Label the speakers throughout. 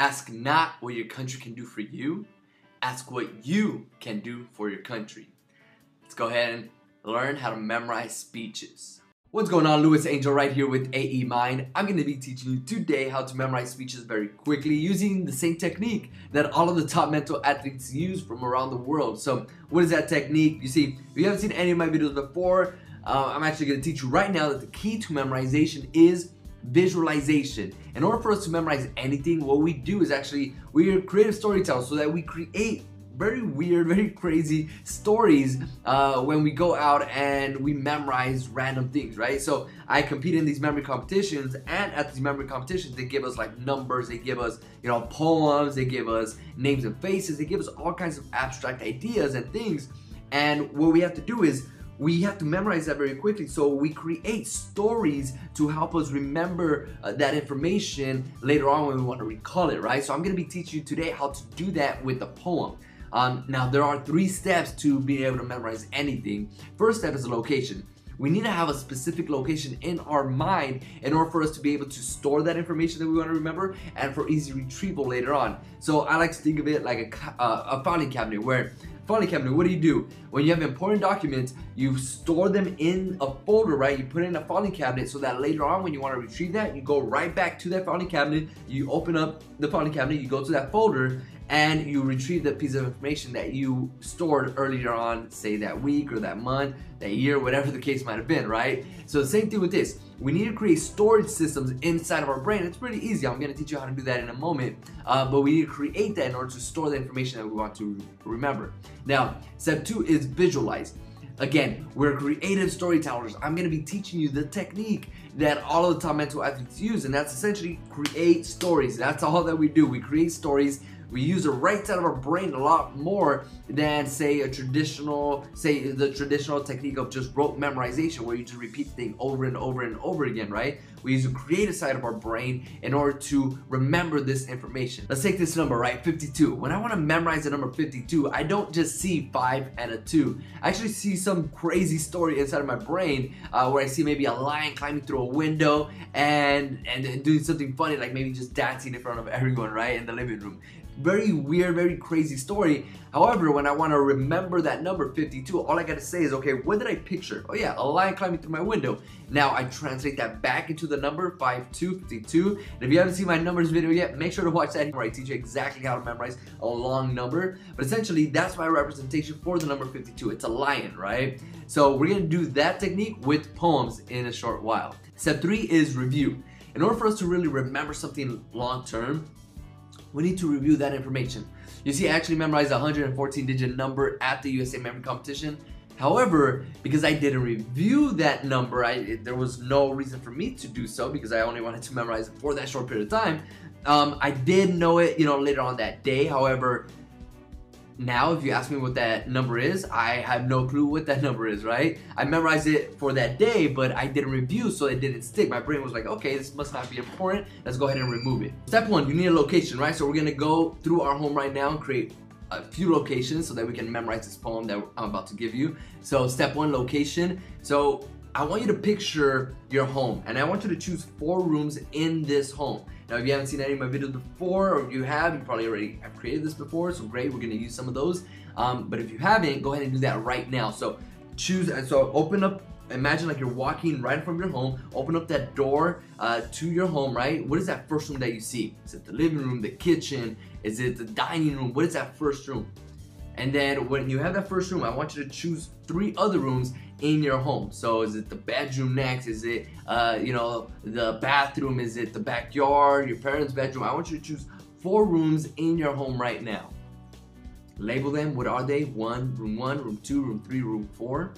Speaker 1: Ask not what your country can do for you, ask what you can do for your country. Let's go ahead and learn how to memorize speeches. What's going on, Luis Angel right here with AE Mind. I'm going to be teaching you today how to memorize speeches very quickly using the same technique that all of the top mental athletes use from around the world. So what is that technique? You see, if you haven't seen any of my videos before, uh, I'm actually going to teach you right now that the key to memorization is visualization. In order for us to memorize anything, what we do is actually we are creative storytellers so that we create very weird, very crazy stories uh, when we go out and we memorize random things, right? So I compete in these memory competitions, and at these memory competitions, they give us like numbers, they give us, you know, poems, they give us names and faces, they give us all kinds of abstract ideas and things. And what we have to do is we have to memorize that very quickly. So we create stories to help us remember uh, that information later on when we want to recall it, right? So I'm going to be teaching you today how to do that with a poem. Um, now, there are three steps to being able to memorize anything. First step is a location. We need to have a specific location in our mind in order for us to be able to store that information that we want to remember and for easy retrieval later on. So I like to think of it like a, uh, a filing cabinet where filing cabinet, what do you do? When you have important documents, you store them in a folder, right? You put it in a filing cabinet so that later on when you want to retrieve that, you go right back to that filing cabinet, you open up the filing cabinet, you go to that folder, and you retrieve the piece of information that you stored earlier on, say that week or that month, that year, whatever the case might have been, right? So the same thing with this. We need to create storage systems inside of our brain. It's pretty easy. I'm gonna teach you how to do that in a moment. Uh, but we need to create that in order to store the information that we want to remember. Now, step two is visualize. Again, we're creative storytellers. I'm gonna be teaching you the technique that all of the top mental athletes use, and that's essentially create stories. That's all that we do. We create stories we use the right side of our brain a lot more than say a traditional, say the traditional technique of just rote memorization where you just repeat things over and over and over again, right? We use the creative side of our brain in order to remember this information. Let's take this number, right? 52. When I want to memorize the number 52, I don't just see 5 and a 2. I actually see some crazy story inside of my brain uh, where I see maybe a lion climbing through a window and, and doing something funny like maybe just dancing in front of everyone, right? In the living room very weird, very crazy story. However, when I want to remember that number 52, all I got to say is, okay, what did I picture? Oh yeah, a lion climbing through my window. Now I translate that back into the number 5252. And if you haven't seen my numbers video yet, make sure to watch that where I teach you exactly how to memorize a long number. But essentially, that's my representation for the number 52. It's a lion, right? So we're gonna do that technique with poems in a short while. Step three is review. In order for us to really remember something long term, we need to review that information. You see, I actually memorized a 114 digit number at the USA Memory Competition. However, because I didn't review that number, I, there was no reason for me to do so because I only wanted to memorize it for that short period of time. Um, I did know it, you know, later on that day. However, now if you ask me what that number is i have no clue what that number is right? I memorized it for that day but i didn't review so it didn't stick. My brain was like okay this must not be important. Let's go ahead and remove it. Step one you need a location right? So we're gonna go through our home right now and create a few locations so that we can memorize this poem that i'm about to give you. So step one location. So I want you to picture your home and I want you to choose four rooms in this home. Now, if you haven't seen any of my videos before, or if you have, you probably already have created this before, so great, we're gonna use some of those. Um, but if you haven't, go ahead and do that right now. So choose, and so open up, imagine like you're walking right from your home, open up that door uh, to your home, right? What is that first room that you see? Is it the living room, the kitchen? Is it the dining room? What is that first room? And then when you have that first room, I want you to choose three other rooms in your home. So is it the bedroom next? Is it, uh, you know, the bathroom? Is it the backyard, your parents' bedroom? I want you to choose four rooms in your home right now. Label them. What are they? One, room one, room two, room three, room four.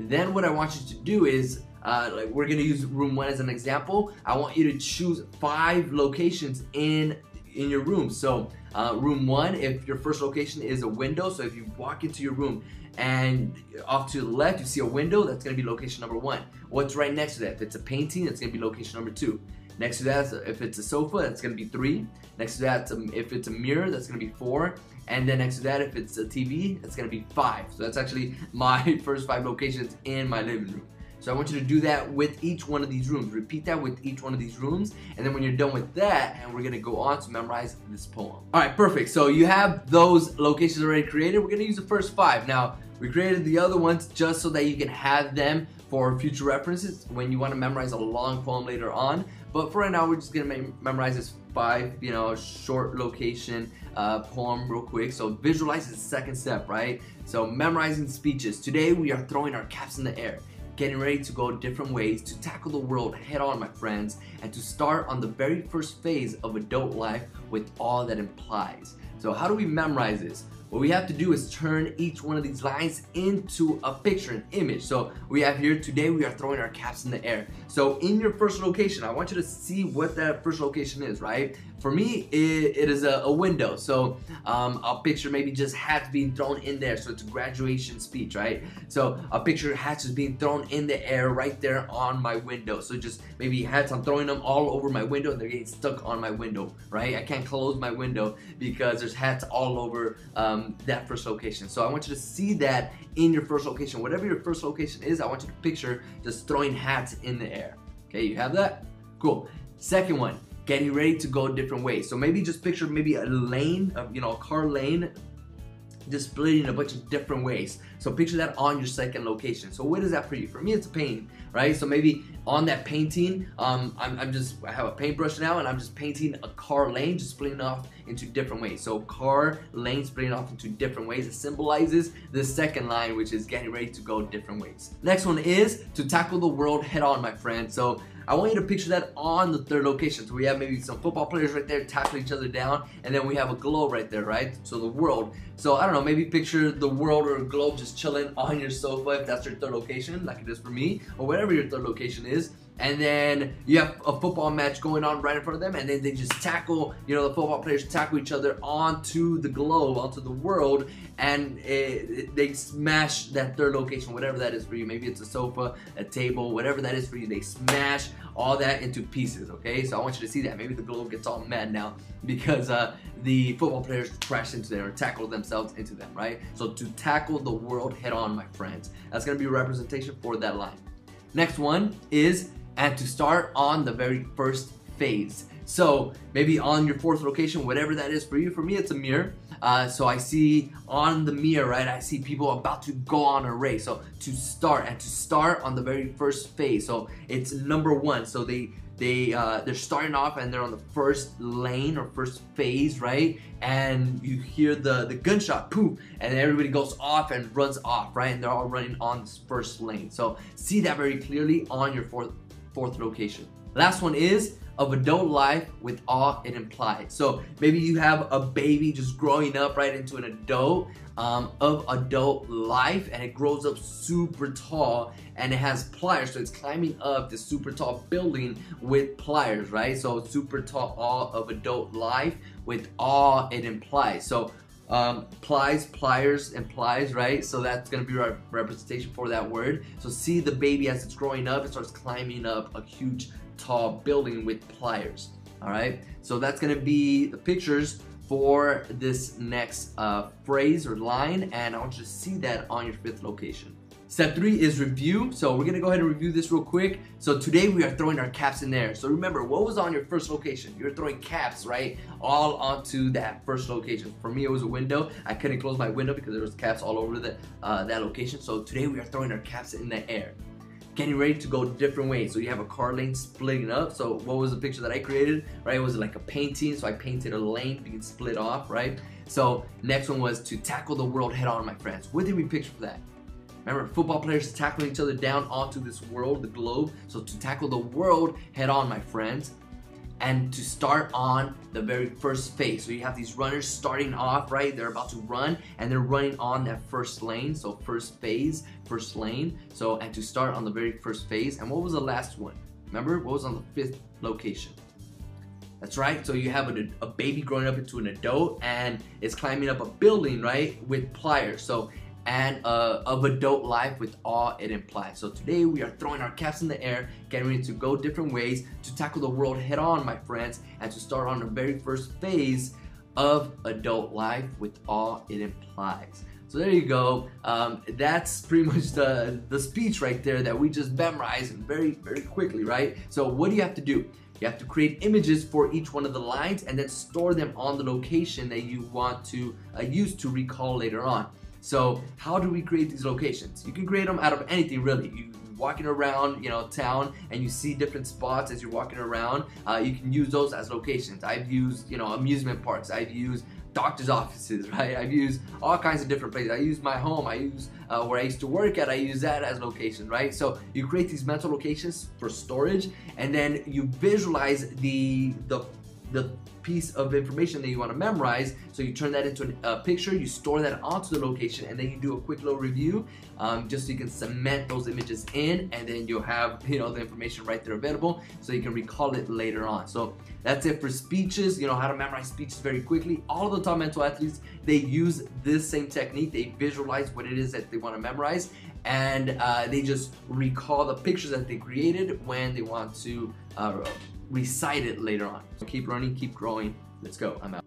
Speaker 1: Then what I want you to do is, uh, like we're gonna use room one as an example. I want you to choose five locations in in your room. So uh, room one, if your first location is a window, so if you walk into your room and off to the left you see a window, that's gonna be location number one. What's right next to that? If it's a painting, that's gonna be location number two. Next to that, if it's a sofa, that's gonna be three. Next to that, if it's a mirror, that's gonna be four. And then next to that, if it's a TV, that's gonna be five. So that's actually my first five locations in my living room. So I want you to do that with each one of these rooms. Repeat that with each one of these rooms. And then when you're done with that, and we're gonna go on to memorize this poem. All right, perfect. So you have those locations already created. We're gonna use the first five. Now, we created the other ones just so that you can have them for future references when you want to memorize a long poem later on. But for right now, we're just gonna me memorize this five, you know, short location uh, poem real quick. So visualize the second step, right? So memorizing speeches. Today we are throwing our caps in the air getting ready to go different ways to tackle the world head on, my friends, and to start on the very first phase of adult life with all that implies. So, how do we memorize this? What we have to do is turn each one of these lines into a picture, an image. So we have here, today we are throwing our caps in the air. So in your first location, I want you to see what that first location is, right? For me, it, it is a, a, window. So um, picture maybe just hats being thrown in there. So it's a graduation speech, right? So a picture hats just being thrown in the air right there on my window. So just maybe hats, I'm throwing them all over my window and they're getting stuck on my window, right? I can't close my window because there's hats all over um, that first location. So I want you to see that in your first location. Whatever your first location is, I want you to picture just throwing hats in the air. Okay, you have that? Cool. Second one, getting ready to go different ways. So maybe just picture maybe a lane, of, you know, a car lane just split in a bunch of different ways. So picture that on your second location. So what is that for you? For me, it's a painting, right? So maybe on that painting, um, I'm, I'm, just, I have a paintbrush now and I'm just painting a car lane, just splitting off into different ways. So car lane splitting off into different ways. It symbolizes the second line, which is getting ready to go different ways. Next one is to tackle the world head on, my friend. So I want you to picture that on the third location. So we have maybe some football players right there tackling each other down, and then we have a globe right there, right? So the world. So I don't know, maybe picture the world or a globe just chilling on your sofa if that's your third location, like it is for me, or whatever your third location is and then you have a football match going on right in front of them and then they just tackle you know the football players tackle each other onto the globe onto the world and it, it, they smash that third location whatever that is for you maybe it's a sofa a table whatever that is for you they smash all that into pieces okay? So i want you to see that. Maybe the globe gets all mad now because uh, the football players crash into there or tackle themselves into them right? So to tackle the world head on my friends that's to be a representation for that line. Next one is and to start on the very first phase. So maybe on your fourth location, whatever that is for you. For me, it's a mirror. Uh, so I see on the mirror, right? I see people about to go on a race. So to start and to start on the very first phase. So it's number one. So they they uh, they're starting off and they're on the first lane or first phase, right? And you hear the the gunshot, poof, and everybody goes off and runs off, right? And they're all running on this first lane. So see that very clearly on your fourth fourth location. Last one is of adult life with all it implies. So maybe you have a baby just growing up right into an adult um, of adult life and it grows up super tall and it has pliers. So it's climbing up this super tall building with pliers, right? So super tall all of adult life with all it implies. So um, plies, pliers, and plies, right? So that's gonna be our representation for that word. So see the baby as it's growing up, it starts climbing up a huge, tall building with pliers. All right, so that's gonna be the pictures for this next uh, phrase or line, and I want you to see that on your fifth location. Step three is review. So we're gonna go ahead and review this real quick. So today we are throwing our caps in there. So remember, what was on your first location? You're throwing caps, right? All onto that first location. For me, it was a window. I couldn't close my window because there was caps all over the, uh, that location. So today we are throwing our caps in the air. Getting ready to go different ways. So you have a car lane splitting up. So what was the picture that I created, right? It was like a painting. So I painted a lane being split off, right? So next one was to tackle the world head on, my friends. What did we picture for that? Remember, football players tackling each other down onto this world, the globe. So to tackle the world head on, my friends, and to start on the very first phase. So you have these runners starting off, right? They're about to run and they're running on that first lane. So first phase, first lane. So, and to start on the very first phase. And what was the last one? Remember, what was on the fifth location? That's right. So you have a, a baby growing up into an adult and it's climbing up a building, right? With pliers. So and of adult life with all it implies. So today we are throwing our caps in the air, getting ready to go different ways to tackle the world head on, my friends, and to start on the very first phase of adult life with all it implies. So there you go. Um, that's pretty much the, the speech right there that we just memorized very, very quickly, right? So what do you have to do? You have to create images for each one of the lines and then store them on the location that you want to uh, use to recall later on. So how do we create these locations? You can create them out of anything really. You walking around, you know, town and you see different spots as you're walking around, uh, you can use those as locations. I've used, you know, amusement parks. I've used doctor's offices, right? I've used all kinds of different places. I use my home. I use uh, where I used to work at. I use that as location, right? So you create these mental locations for storage, and then you visualize the the the piece of information that you want to memorize. So you turn that into a picture, you store that onto the location, and then you do a quick little review um, just so you can cement those images in, and then you'll have you know the information right there available so you can recall it later on. So that's it for speeches, you know how to memorize speeches very quickly. All of the top mental athletes, they use this same technique. They visualize what it is that they want to memorize and uh, they just recall the pictures that they created when they want to uh, recite it later on. So keep learning, keep growing. Let's go. I'm out.